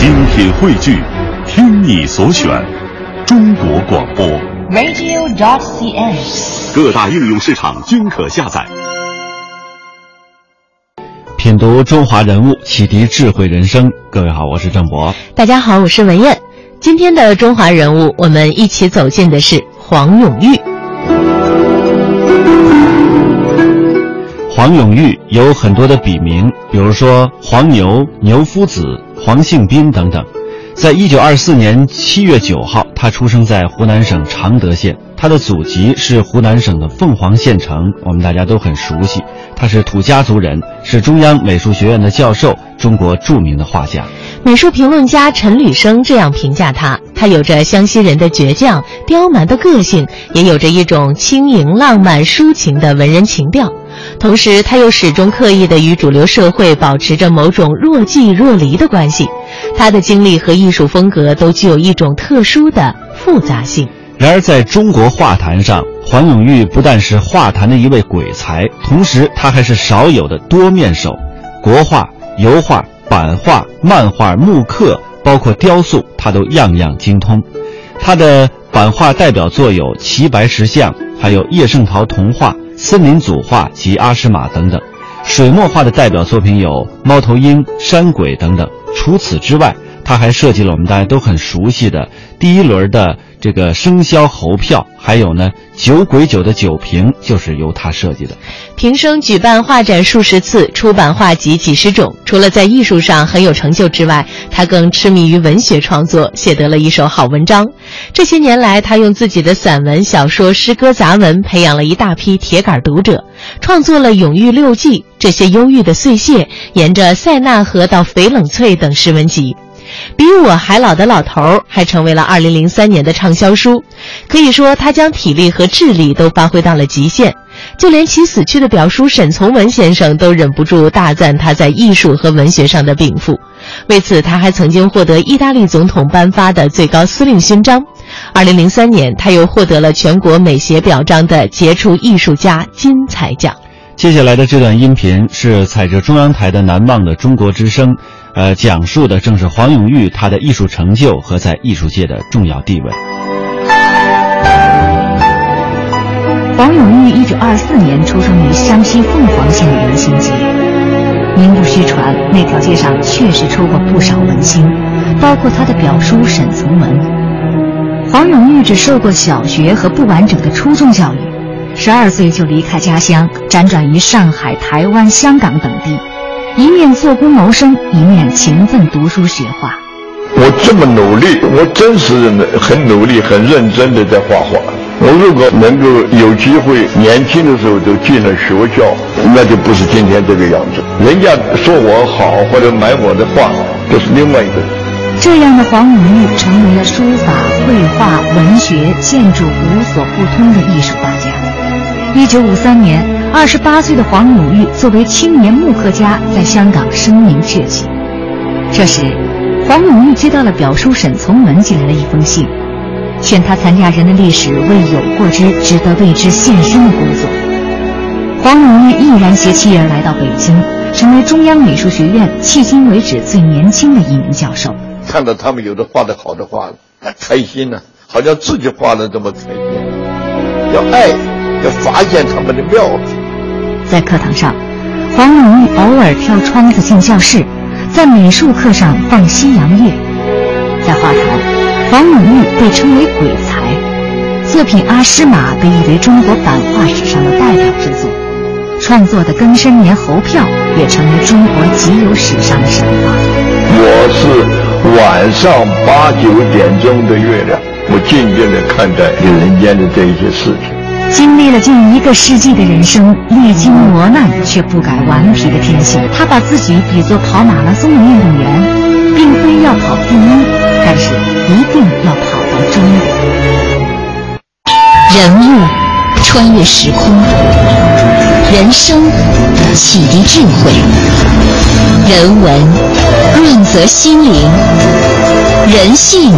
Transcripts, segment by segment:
精品汇聚，听你所选，中国广播。radio.dot.cn，。各大应用市场均可下载。品读中华人物，启迪智慧人生。各位好，我是郑博。大家好，我是文艳。今天的中华人物，我们一起走进的是黄永玉。黄永玉有很多的笔名，比如说黄牛、牛夫子、黄兴斌等等。在一九二四年七月九号，他出生在湖南省常德县。他的祖籍是湖南省的凤凰县城，我们大家都很熟悉。他是土家族人，是中央美术学院的教授，中国著名的画家。美术评论家陈履生这样评价他：他有着湘西人的倔强、刁蛮的个性，也有着一种轻盈、浪漫、抒情的文人情调。同时，他又始终刻意地与主流社会保持着某种若即若离的关系。他的经历和艺术风格都具有一种特殊的复杂性。然而，在中国画坛上，黄永玉不但是画坛的一位鬼才，同时他还是少有的多面手，国画、油画、版画、漫画、木刻，包括雕塑，他都样样精通。他的版画代表作有《齐白石像》，还有叶圣陶童话、森林组画及阿诗玛等等。水墨画的代表作品有猫头鹰、山鬼等等。除此之外，他还设计了我们大家都很熟悉的第一轮的这个生肖猴票，还有呢酒鬼酒的酒瓶就是由他设计的。平生举办画展数十次，出版画集几十种。除了在艺术上很有成就之外，他更痴迷于文学创作，写得了一手好文章。这些年来，他用自己的散文、小说、诗歌、杂文培养了一大批铁杆读者，创作了《永遇六记》这些忧郁的碎屑，沿着塞纳河到翡冷翠等诗文集。比我还老的老头儿还成为了2003年的畅销书，可以说他将体力和智力都发挥到了极限，就连其死去的表叔沈从文先生都忍不住大赞他在艺术和文学上的禀赋。为此，他还曾经获得意大利总统颁发的最高司令勋章。2003年，他又获得了全国美协表彰的杰出艺术家金彩奖。接下来的这段音频是采着中央台的《难忘的中国之声》。呃，讲述的正是黄永玉他的艺术成就和在艺术界的重要地位。黄永玉一九二四年出生于湘西凤凰县的文星街，名不虚传，那条街上确实出过不少文星，包括他的表叔沈从文。黄永玉只受过小学和不完整的初中教育，十二岁就离开家乡，辗转于上海、台湾、香港等地。一面做工谋生，一面勤奋读书学画。我这么努力，我真是很努力、很认真的在画画。我如果能够有机会，年轻的时候就进了学校，那就不是今天这个样子。人家说我好或者买我的画，这是另外一个。这样的黄永玉成为了书法、绘画、文学、建筑无所不通的艺术画家。一九五三年。二十八岁的黄永玉作为青年木刻家，在香港声名鹊起。这时，黄永玉接到了表叔沈从文寄来的一封信，劝他参加人的历史为有过之、值得为之献身的工作。黄永玉毅然携妻儿来到北京，成为中央美术学院迄今为止最年轻的一名教授。看到他们有的画的好的画，他开心呢、啊，好像自己画的这么开心。要爱，要发现他们的妙处。在课堂上，黄永玉偶尔跳窗子进教室，在美术课上放西洋乐。在画坛，黄永玉被称为鬼才，作品《阿诗玛》被誉为中国版画史上的代表之作，创作的庚申年猴票也成为中国集邮史上的神话。我是晚上八九点钟的月亮，我静静地看待人间的这一些事情。经历了近一个世纪的人生，历经磨难却不改顽皮的天性。他把自己比作跑马拉松的运动员，并非要跑第一，但是一定要跑到终点。人物穿越时空，人生启迪智慧，人文润泽心灵，人性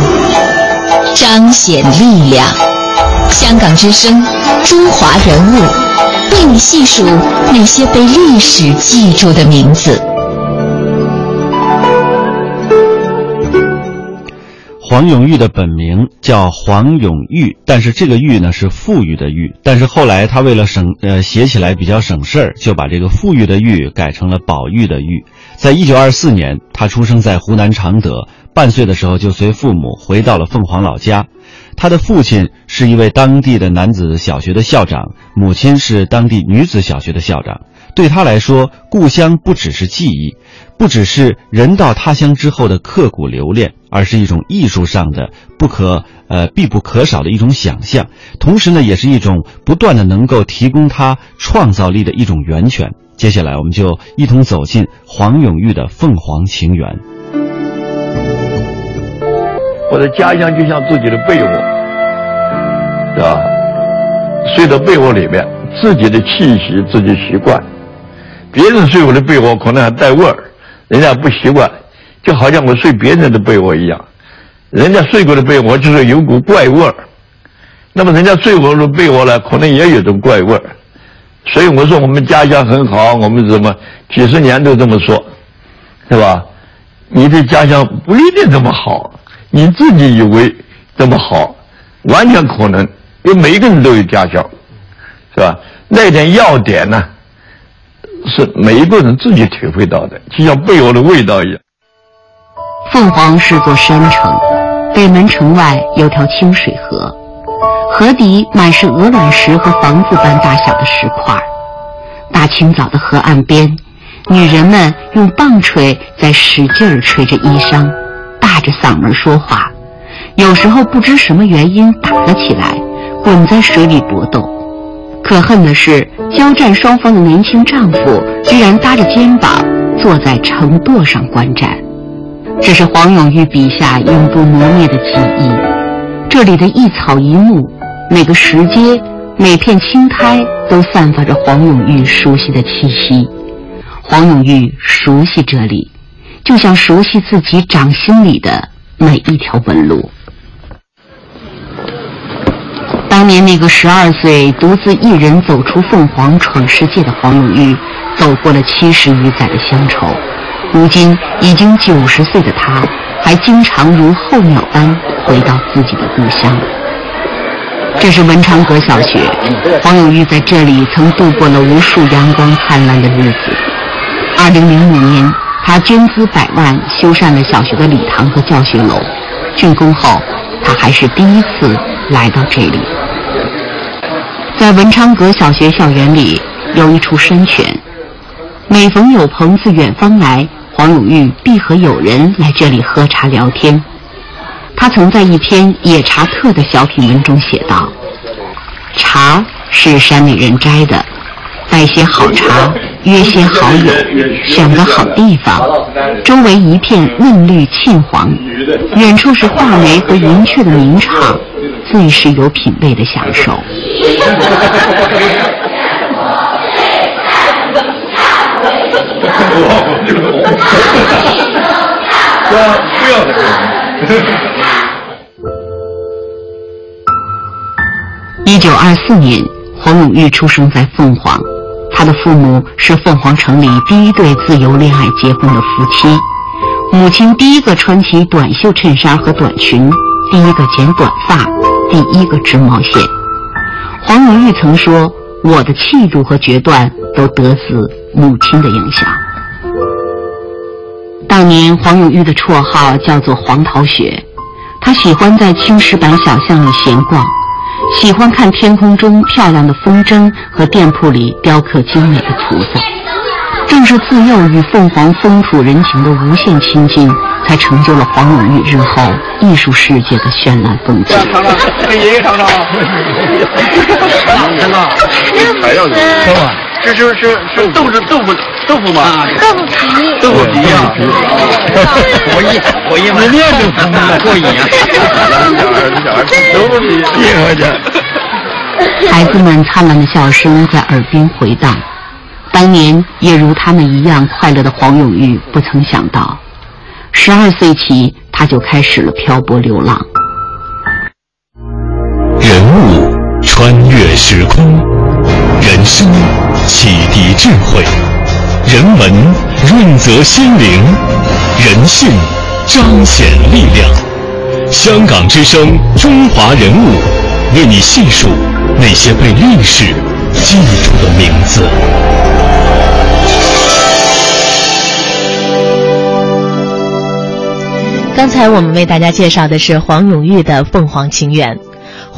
彰显力量。香港之声，中华人物，为你细数那些被历史记住的名字。黄永玉的本名叫黄永玉，但是这个“玉”呢是富裕的“裕”，但是后来他为了省呃写起来比较省事儿，就把这个富裕的“裕”改成了宝玉的“玉”。在一九二四年，他出生在湖南常德，半岁的时候就随父母回到了凤凰老家。他的父亲是一位当地的男子小学的校长，母亲是当地女子小学的校长。对他来说，故乡不只是记忆，不只是人到他乡之后的刻骨留恋，而是一种艺术上的不可呃必不可少的一种想象。同时呢，也是一种不断的能够提供他创造力的一种源泉。接下来，我们就一同走进黄永玉的凤凰情缘。我的家乡就像自己的被窝，是吧？睡到被窝里面，自己的气息自己习惯。别人睡我的被窝可能还带味儿，人家不习惯，就好像我睡别人的被窝一样，人家睡过的被窝就是有股怪味儿，那么人家睡我的被窝呢，可能也有种怪味儿，所以我说我们家乡很好，我们怎么几十年都这么说，是吧？你的家乡不一定这么好，你自己以为这么好，完全可能，因为每一个人都有家教，是吧？那点要点呢？是每一个人自己体会到的，就像被窝的味道一样。凤凰是座山城，北门城外有条清水河，河底满是鹅卵石和房子般大小的石块。大清早的河岸边，女人们用棒槌在使劲儿捶着衣裳，大着嗓门说话，有时候不知什么原因打了起来，滚在水里搏斗。可恨的是，交战双方的年轻丈夫居然搭着肩膀坐在城垛上观战。这是黄永玉笔下永不磨灭的记忆。这里的一草一木，每个石阶，每片青苔，都散发着黄永玉熟悉的气息。黄永玉熟悉这里，就像熟悉自己掌心里的每一条纹路。当年那个十二岁独自一人走出凤凰闯世界的黄永玉，走过了七十余载的乡愁，如今已经九十岁的他，还经常如候鸟般回到自己的故乡。这是文昌阁小学，黄永玉在这里曾度过了无数阳光灿烂的日子。二零零五年，他捐资百万修缮了小学的礼堂和教学楼。竣工后，他还是第一次来到这里。在文昌阁小学校园里有一处山泉，每逢有朋自远方来，黄永玉必和友人来这里喝茶聊天。他曾在一篇《野茶特》的小品文中写道：“茶是山里人摘的，带些好茶，约些好友，选个好地方，周围一片嫩绿沁黄，远处是画眉和云雀的鸣唱。”最是有品味的享受。一九二四年，黄永玉出生在凤凰，他的父母是凤凰城里第一对自由恋爱结婚的夫妻，母亲第一个穿起短袖衬衫和短裙，第一个剪短发。第一个织毛线，黄永玉曾说：“我的气度和决断都得自母亲的影响。”当年黄永玉的绰号叫做黄桃雪，他喜欢在青石板小巷里闲逛，喜欢看天空中漂亮的风筝和店铺里雕刻精美的菩萨。正是自幼与凤凰风土人情的无限亲近。才成就了黄永玉日后艺术世界的绚烂风景。尝尝，给爷爷尝尝。真的？还要这 是是是豆子豆腐豆腐吗？豆腐皮。豆腐皮啊！过瘾过瘾嘛！面就成了过瘾啊！豆腐皮一块钱。孩子们灿烂的笑声在耳边回荡。当年也如他们一样快乐的黄永玉，不曾想到。十二岁起，他就开始了漂泊流浪。人物穿越时空，人生启迪智慧，人文润泽心灵，人性彰显力量。香港之声，中华人物，为你细数那些被历史记住的名字。刚才我们为大家介绍的是黄永玉的《凤凰情缘》。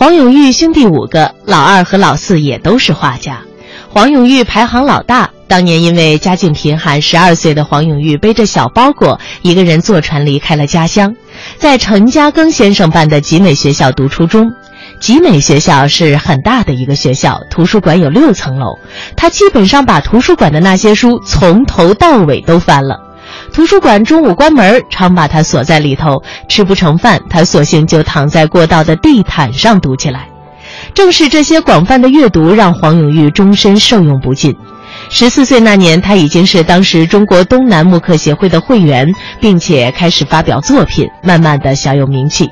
黄永玉兄弟五个，老二和老四也都是画家。黄永玉排行老大，当年因为家境贫寒，十二岁的黄永玉背着小包裹，一个人坐船离开了家乡，在陈嘉庚先生办的集美学校读初中。集美学校是很大的一个学校，图书馆有六层楼，他基本上把图书馆的那些书从头到尾都翻了。图书馆中午关门，常把他锁在里头，吃不成饭，他索性就躺在过道的地毯上读起来。正是这些广泛的阅读，让黄永玉终身受用不尽。十四岁那年，他已经是当时中国东南木刻协会的会员，并且开始发表作品，慢慢的小有名气。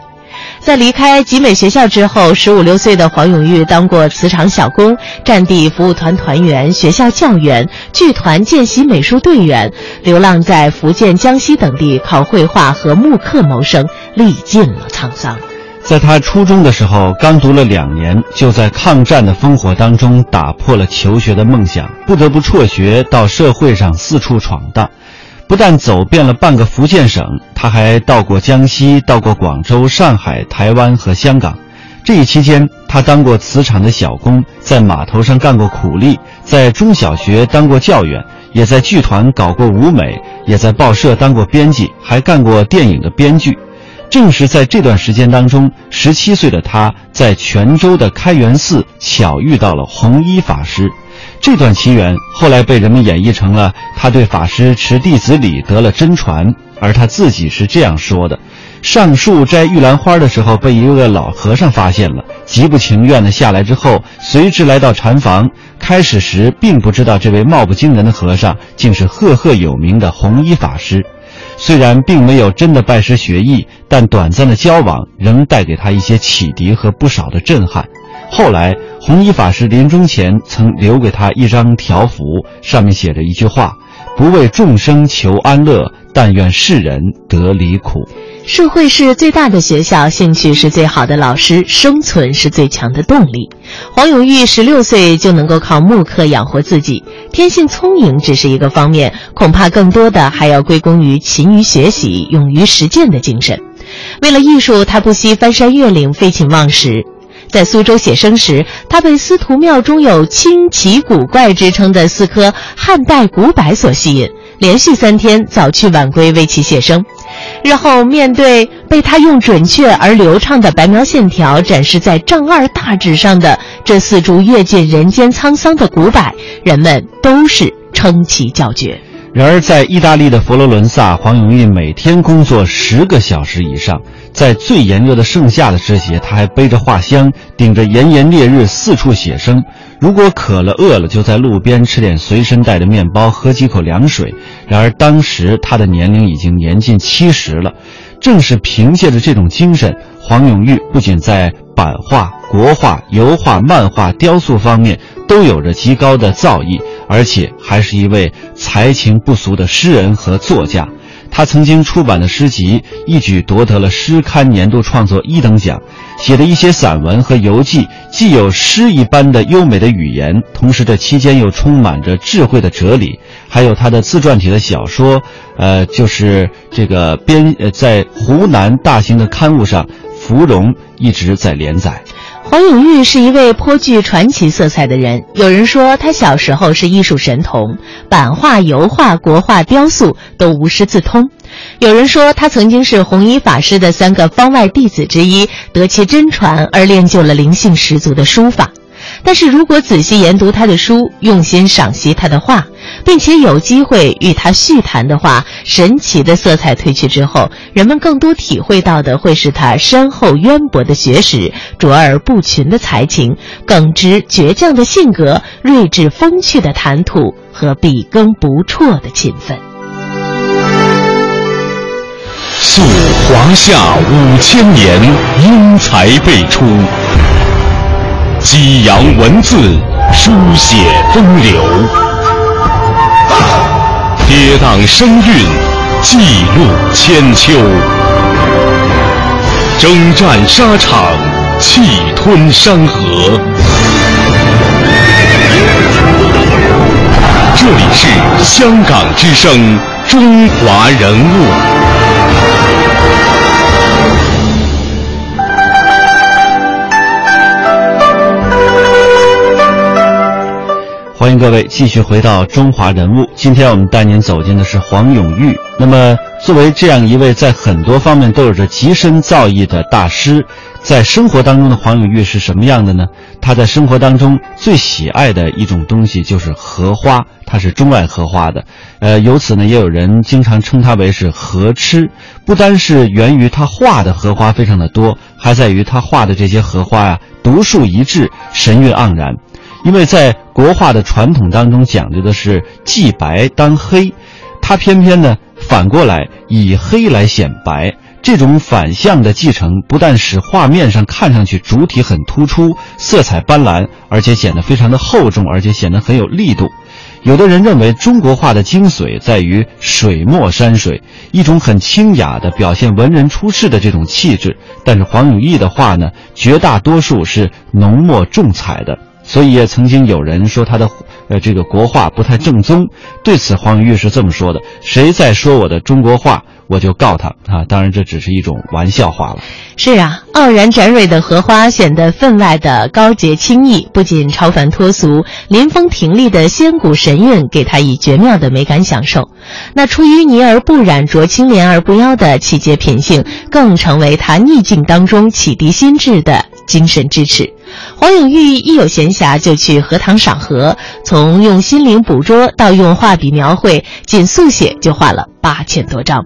在离开集美学校之后，十五六岁的黄永玉当过瓷厂小工、战地服务团团员、学校教员、剧团见习美术队员，流浪在福建、江西等地，靠绘画和木刻谋生，历尽了沧桑。在他初中的时候，刚读了两年，就在抗战的烽火当中打破了求学的梦想，不得不辍学到社会上四处闯荡。不但走遍了半个福建省，他还到过江西，到过广州、上海、台湾和香港。这一期间，他当过瓷厂的小工，在码头上干过苦力，在中小学当过教员，也在剧团搞过舞美，也在报社当过编辑，还干过电影的编剧。正是在这段时间当中，十七岁的他在泉州的开元寺巧遇到了弘一法师。这段奇缘后来被人们演绎成了他对法师持弟子礼得了真传，而他自己是这样说的：上树摘玉兰花的时候，被一个老和尚发现了，极不情愿的下来之后，随之来到禅房。开始时并不知道这位貌不惊人的和尚竟是赫赫有名的弘一法师，虽然并没有真的拜师学艺，但短暂的交往仍带给他一些启迪和不少的震撼。后来，弘一法师临终前曾留给他一张条幅，上面写着一句话：“不为众生求安乐，但愿世人得离苦。”社会是最大的学校，兴趣是最好的老师，生存是最强的动力。黄永玉十六岁就能够靠木刻养活自己，天性聪颖只是一个方面，恐怕更多的还要归功于勤于学习、勇于实践的精神。为了艺术，他不惜翻山越岭、废寝忘食。在苏州写生时，他被司徒庙中有清奇古怪之称的四棵汉代古柏所吸引，连续三天早去晚归为其写生。日后面对被他用准确而流畅的白描线条展示在丈二大纸上的这四株阅尽人间沧桑的古柏，人们都是称其叫绝。然而，在意大利的佛罗伦萨，黄永玉每天工作十个小时以上。在最炎热的盛夏的时节，他还背着画箱，顶着炎炎烈日四处写生。如果渴了、饿了，就在路边吃点随身带的面包，喝几口凉水。然而，当时他的年龄已经年近七十了。正是凭借着这种精神，黄永玉不仅在版画、国画、油画、漫画、雕塑方面都有着极高的造诣，而且还是一位才情不俗的诗人和作家。他曾经出版的诗集一举夺得了诗刊年度创作一等奖，写的一些散文和游记，既有诗一般的优美的语言，同时这期间又充满着智慧的哲理。还有他的自传体的小说，呃，就是这个编呃在湖南大型的刊物上，《芙蓉》一直在连载。黄永玉是一位颇具传奇色彩的人。有人说他小时候是艺术神童，版画、油画、国画、雕塑都无师自通。有人说他曾经是弘一法师的三个方外弟子之一，得其真传而练就了灵性十足的书法。但是如果仔细研读他的书，用心赏析他的画，并且有机会与他叙谈的话，神奇的色彩褪去之后，人们更多体会到的会是他深厚渊博的学识、卓而不群的才情、耿直倔强的性格、睿智风趣的谈吐和笔耕不辍的勤奋。溯华夏五千年，英才辈出。激扬文字，书写风流；跌宕声韵，记录千秋。征战沙场，气吞山河。这里是香港之声，中华人物。各位继续回到《中华人物》。今天我们带您走进的是黄永玉。那么，作为这样一位在很多方面都有着极深造诣的大师，在生活当中的黄永玉是什么样的呢？他在生活当中最喜爱的一种东西就是荷花，他是钟爱荷花的。呃，由此呢，也有人经常称他为是荷痴。不单是源于他画的荷花非常的多，还在于他画的这些荷花呀，独树一帜，神韵盎然。因为在国画的传统当中讲究的是既白当黑，他偏偏呢反过来以黑来显白，这种反向的继承不但使画面上看上去主体很突出，色彩斑斓，而且显得非常的厚重，而且显得很有力度。有的人认为中国画的精髓在于水墨山水，一种很清雅的表现文人出世的这种气质，但是黄永玉的画呢，绝大多数是浓墨重彩的。所以也曾经有人说他的，呃，这个国画不太正宗。对此，黄永玉是这么说的：“谁在说我的中国画，我就告他啊！”当然，这只是一种玩笑话了。是啊，傲然展蕊的荷花显得分外的高洁清逸，不仅超凡脱俗，临风挺立的仙骨神韵给他以绝妙的美感享受。那出淤泥而不染、濯清涟而不妖的气节品性，更成为他逆境当中启迪心智的精神支持。黄永玉一有闲暇就去荷塘赏荷，从用心灵捕捉到用画笔描绘，仅速写就画了八千多张。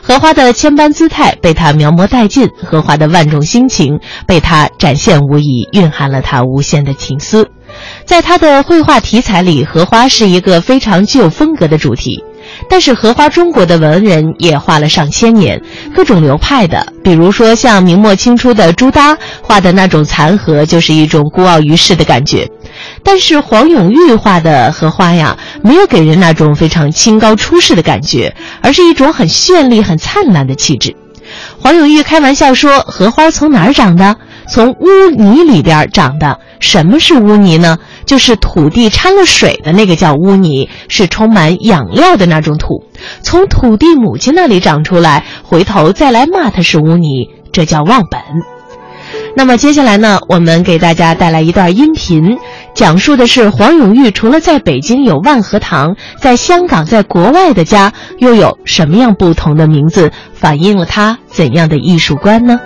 荷花的千般姿态被他描摹殆尽，荷花的万种心情被他展现无遗，蕴含了他无限的情思。在他的绘画题材里，荷花是一个非常具有风格的主题。但是荷花中国的文人也画了上千年，各种流派的，比如说像明末清初的朱耷画的那种残荷，就是一种孤傲于世的感觉。但是黄永玉画的荷花呀，没有给人那种非常清高出世的感觉，而是一种很绚丽、很灿烂的气质。黄永玉开玩笑说：“荷花从哪儿长的？从污泥里边长的。什么是污泥呢？”就是土地掺了水的那个叫污泥，是充满养料的那种土，从土地母亲那里长出来，回头再来骂它是污泥，这叫忘本。那么接下来呢，我们给大家带来一段音频，讲述的是黄永玉除了在北京有万和堂，在香港、在国外的家又有什么样不同的名字，反映了他怎样的艺术观呢？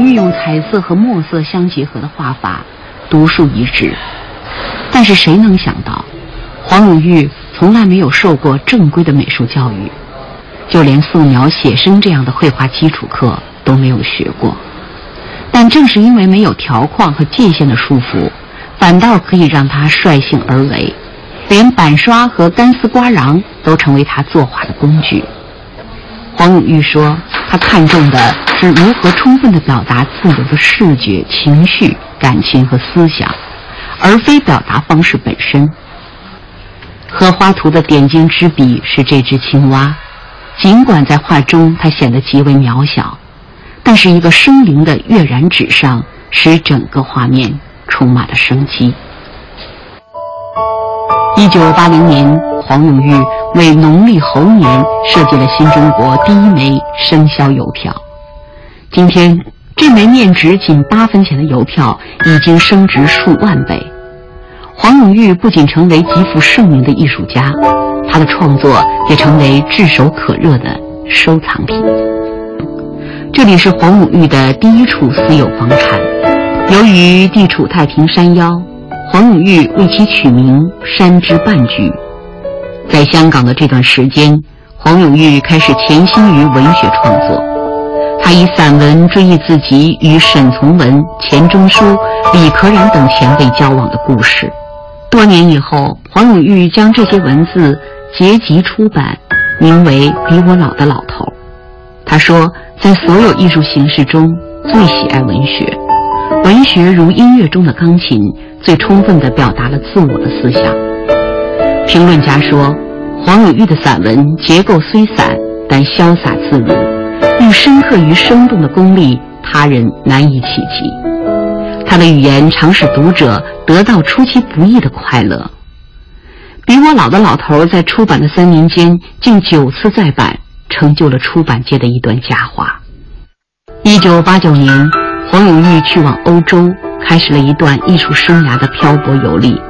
运用彩色和墨色相结合的画法。独树一帜，但是谁能想到，黄永玉从来没有受过正规的美术教育，就连素描、写生这样的绘画基础课都没有学过。但正是因为没有条框和界限的束缚，反倒可以让他率性而为，连板刷和干丝刮瓤都成为他作画的工具。黄永玉说：“他看重的是如何充分地表达自我的视觉、情绪。”感情和思想，而非表达方式本身。荷花图的点睛之笔是这只青蛙，尽管在画中它显得极为渺小，但是一个生灵的跃然纸上，使整个画面充满了生机。一九八零年，黄永玉为农历猴年设计了新中国第一枚生肖邮票。今天。这枚面值仅八分钱的邮票已经升值数万倍。黄永玉不仅成为极负盛名的艺术家，他的创作也成为炙手可热的收藏品。这里是黄永玉的第一处私有房产，由于地处太平山腰，黄永玉为其取名“山之半句”。在香港的这段时间，黄永玉开始潜心于文学创作。他以散文追忆自己与沈从文、钱钟书、李可染等前辈交往的故事。多年以后，黄永玉将这些文字结集出版，名为《比我老的老头》。他说，在所有艺术形式中，最喜爱文学。文学如音乐中的钢琴，最充分地表达了自我的思想。评论家说，黄永玉的散文结构虽散，但潇洒自如。用深刻于生动的功力，他人难以企及。他的语言常使读者得到出其不意的快乐。比我老的老头在出版的三年间，竟九次再版，成就了出版界的一段佳话。一九八九年，黄永玉去往欧洲，开始了一段艺术生涯的漂泊游历。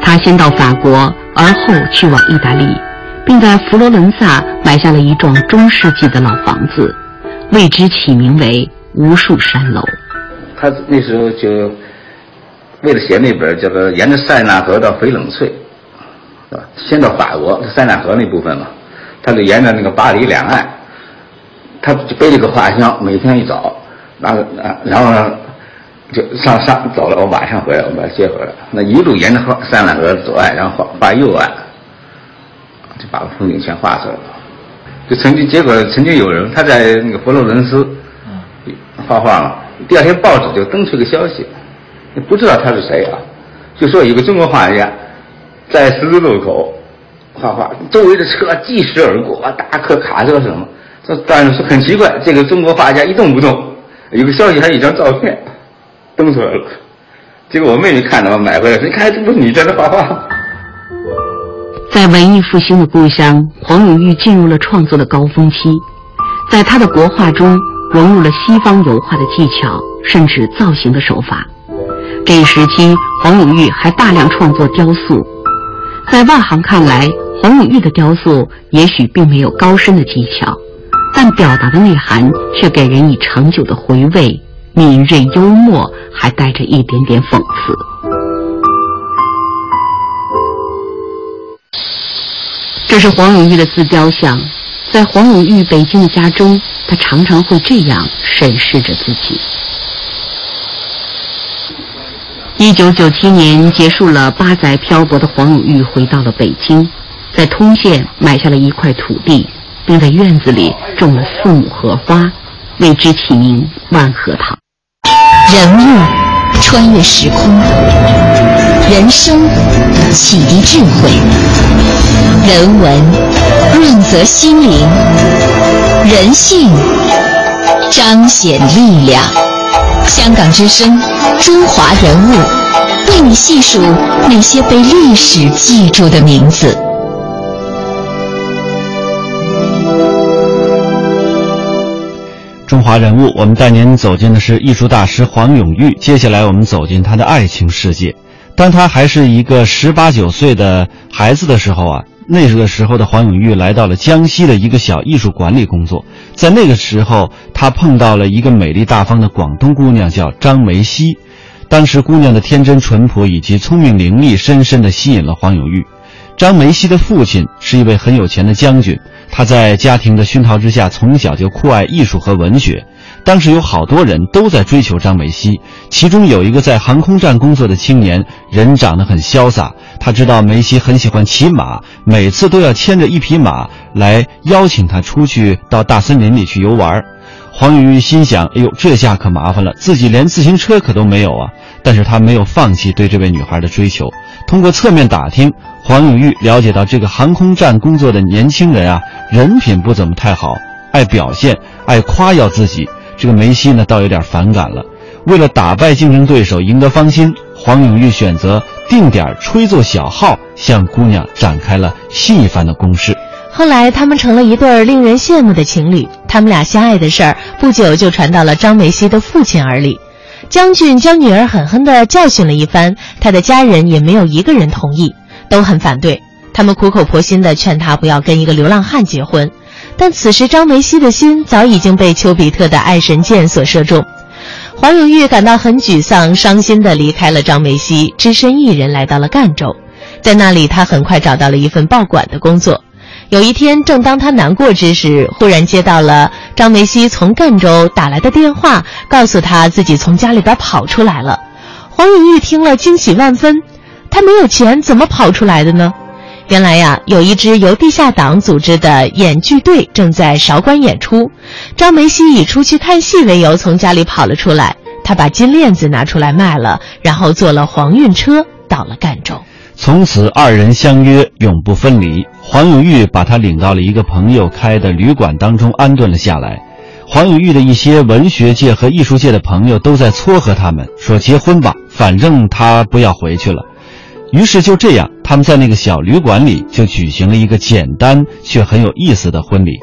他先到法国，而后去往意大利，并在佛罗伦萨买下了一幢中世纪的老房子，为之起名为“无数山楼”。他那时候就为了写那本叫做《沿着塞纳河到翡冷翠》，是吧？先到法国塞纳河那部分嘛，他就沿着那个巴黎两岸，他就背了个画箱，每天一早，拿个啊，然后呢就上上走了，我晚上回来，我把他接回来。那一路沿着河塞纳河左岸，然后画画右岸，就把风景全画出来了。就曾经结果曾经有人他在那个佛罗伦斯画画嘛。第二天报纸就登出个消息，也不知道他是谁啊，就说有个中国画家在十字路口画画，周围的车疾驰而过，大客卡车什么，这但是很奇怪，这个中国画家一动不动。有个消息还有一张照片登出来了，结果我妹妹看到买回来，你看这不是你在这画画？在文艺复兴的故乡，黄永玉进入了创作的高峰期，在他的国画中。融入了西方油画的技巧，甚至造型的手法。这一时期，黄永玉还大量创作雕塑。在外行看来，黄永玉的雕塑也许并没有高深的技巧，但表达的内涵却给人以长久的回味，敏锐幽默，还带着一点点讽刺。这是黄永玉的自雕像。在黄永玉北京的家中，他常常会这样审视着自己。一九九七年结束了八载漂泊的黄永玉回到了北京，在通县买下了一块土地，并在院子里种了四亩荷花，为之起名万荷塘。人物穿越时空，人生启迪智慧，人文。润泽心灵，人性彰显力量。香港之声，中华人物，为你细数那些被历史记住的名字。中华人物，我们带您走进的是艺术大师黄永玉。接下来，我们走进他的爱情世界。当他还是一个十八九岁的孩子的时候啊。那个时候的黄永玉来到了江西的一个小艺术馆里工作，在那个时候，他碰到了一个美丽大方的广东姑娘，叫张梅溪。当时姑娘的天真淳朴以及聪明伶俐，深深地吸引了黄永玉。张梅溪的父亲是一位很有钱的将军，他在家庭的熏陶之下，从小就酷爱艺术和文学。当时有好多人都在追求张梅西，其中有一个在航空站工作的青年人，长得很潇洒。他知道梅西很喜欢骑马，每次都要牵着一匹马来邀请他出去到大森林里去游玩。黄永玉心想：“哎呦，这下可麻烦了，自己连自行车可都没有啊！”但是他没有放弃对这位女孩的追求。通过侧面打听，黄永玉了解到这个航空站工作的年轻人啊，人品不怎么太好，爱表现，爱夸耀自己。这个梅西呢，倒有点反感了。为了打败竞争对手，赢得芳心，黄永玉选择定点吹奏小号，向姑娘展开了新一番的攻势。后来，他们成了一对令人羡慕的情侣。他们俩相爱的事儿，不久就传到了张梅西的父亲耳里。将军将女儿狠狠地教训了一番，他的家人也没有一个人同意，都很反对。他们苦口婆心地劝他不要跟一个流浪汉结婚。但此时，张梅西的心早已经被丘比特的爱神箭所射中。黄永玉感到很沮丧、伤心地离开了张梅西，只身一人来到了赣州。在那里，他很快找到了一份报馆的工作。有一天，正当他难过之时，忽然接到了张梅西从赣州打来的电话，告诉他自己从家里边跑出来了。黄永玉听了，惊喜万分。他没有钱，怎么跑出来的呢？原来呀，有一支由地下党组织的演剧队正在韶关演出。张梅西以出去看戏为由从家里跑了出来，他把金链子拿出来卖了，然后坐了黄运车到了赣州。从此二人相约永不分离。黄永玉把他领到了一个朋友开的旅馆当中安顿了下来。黄永玉的一些文学界和艺术界的朋友都在撮合他们，说结婚吧，反正他不要回去了。于是就这样，他们在那个小旅馆里就举行了一个简单却很有意思的婚礼。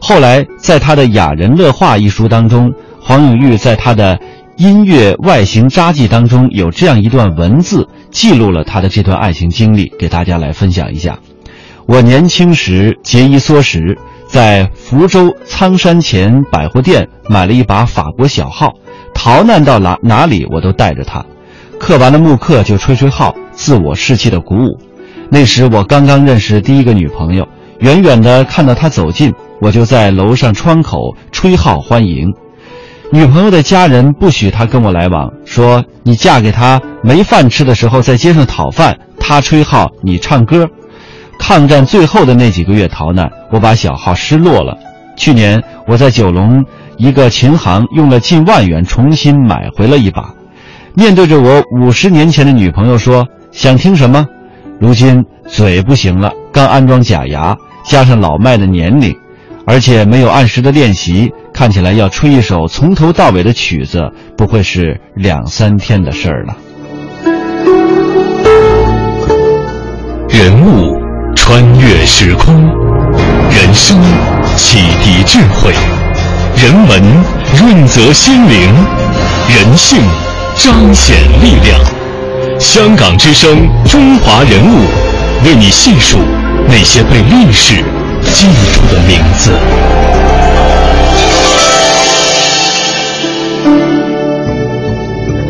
后来，在他的《雅人乐话》一书当中，黄永玉在他的《音乐外形札记》当中有这样一段文字，记录了他的这段爱情经历，给大家来分享一下。我年轻时节衣缩食，在福州苍山前百货店买了一把法国小号，逃难到哪哪里我都带着它。刻完了木刻就吹吹号，自我士气的鼓舞。那时我刚刚认识第一个女朋友，远远的看到她走近，我就在楼上窗口吹号欢迎。女朋友的家人不许她跟我来往，说你嫁给他没饭吃的时候在街上讨饭，他吹号你唱歌。抗战最后的那几个月逃难，我把小号失落了。去年我在九龙一个琴行用了近万元重新买回了一把。面对着我五十年前的女朋友说：“想听什么？”如今嘴不行了，刚安装假牙，加上老迈的年龄，而且没有按时的练习，看起来要吹一首从头到尾的曲子，不会是两三天的事儿了。人物穿越时空，人生启迪智慧，人文润泽心灵，人性。彰显力量，香港之声，中华人物，为你细数那些被历史记住的名字。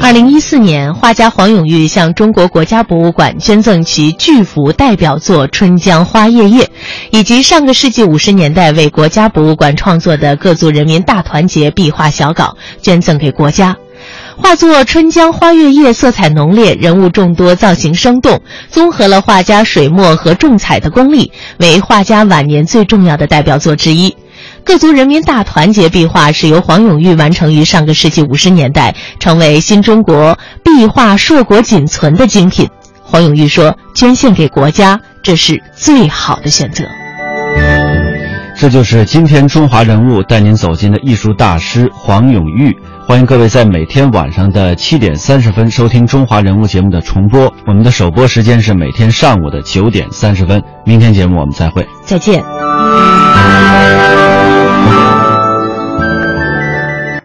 二零一四年，画家黄永玉向中国国家博物馆捐赠其巨幅代表作《春江花月夜》，以及上个世纪五十年代为国家博物馆创作的各族人民大团结壁画小稿，捐赠给国家。画作《春江花月夜》色彩浓烈，人物众多，造型生动，综合了画家水墨和重彩的功力，为画家晚年最重要的代表作之一。各族人民大团结壁画是由黄永玉完成于上个世纪五十年代，成为新中国壁画硕果仅存的精品。黄永玉说：“捐献给国家，这是最好的选择。”这就是今天中华人物带您走进的艺术大师黄永玉。欢迎各位在每天晚上的七点三十分收听《中华人物》节目的重播。我们的首播时间是每天上午的九点三十分。明天节目我们再会，再见。